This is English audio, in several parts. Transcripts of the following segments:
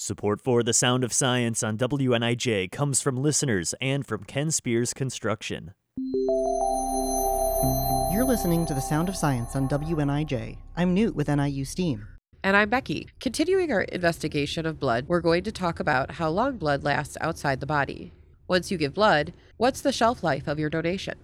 Support for The Sound of Science on WNIJ comes from listeners and from Ken Spears Construction. You're listening to The Sound of Science on WNIJ. I'm Newt with NIU STEAM. And I'm Becky. Continuing our investigation of blood, we're going to talk about how long blood lasts outside the body. Once you give blood, what's the shelf life of your donation?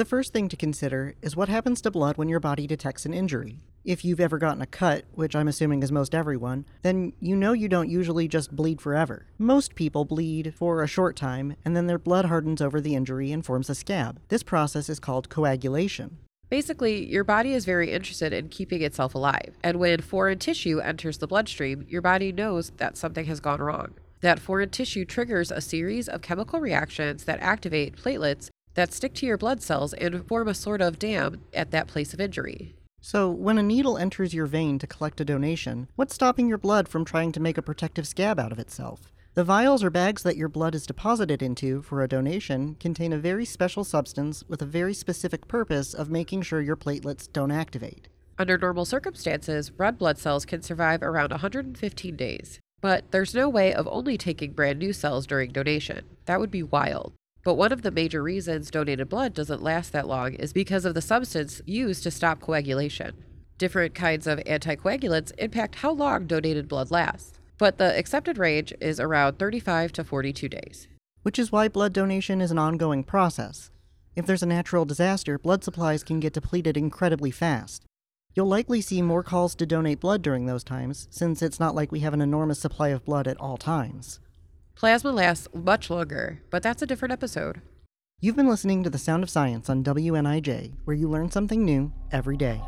The first thing to consider is what happens to blood when your body detects an injury. If you've ever gotten a cut, which I'm assuming is most everyone, then you know you don't usually just bleed forever. Most people bleed for a short time, and then their blood hardens over the injury and forms a scab. This process is called coagulation. Basically, your body is very interested in keeping itself alive, and when foreign tissue enters the bloodstream, your body knows that something has gone wrong. That foreign tissue triggers a series of chemical reactions that activate platelets that stick to your blood cells and form a sort of dam at that place of injury. So, when a needle enters your vein to collect a donation, what's stopping your blood from trying to make a protective scab out of itself? The vials or bags that your blood is deposited into for a donation contain a very special substance with a very specific purpose of making sure your platelets don't activate. Under normal circumstances, red blood cells can survive around 115 days. But there's no way of only taking brand new cells during donation. That would be wild. But one of the major reasons donated blood doesn't last that long is because of the substance used to stop coagulation. Different kinds of anticoagulants impact how long donated blood lasts, but the accepted range is around 35 to 42 days. Which is why blood donation is an ongoing process. If there's a natural disaster, blood supplies can get depleted incredibly fast. You'll likely see more calls to donate blood during those times, since it's not like we have an enormous supply of blood at all times. Plasma lasts much longer, but that's a different episode. You've been listening to The Sound of Science on WNIJ, where you learn something new every day.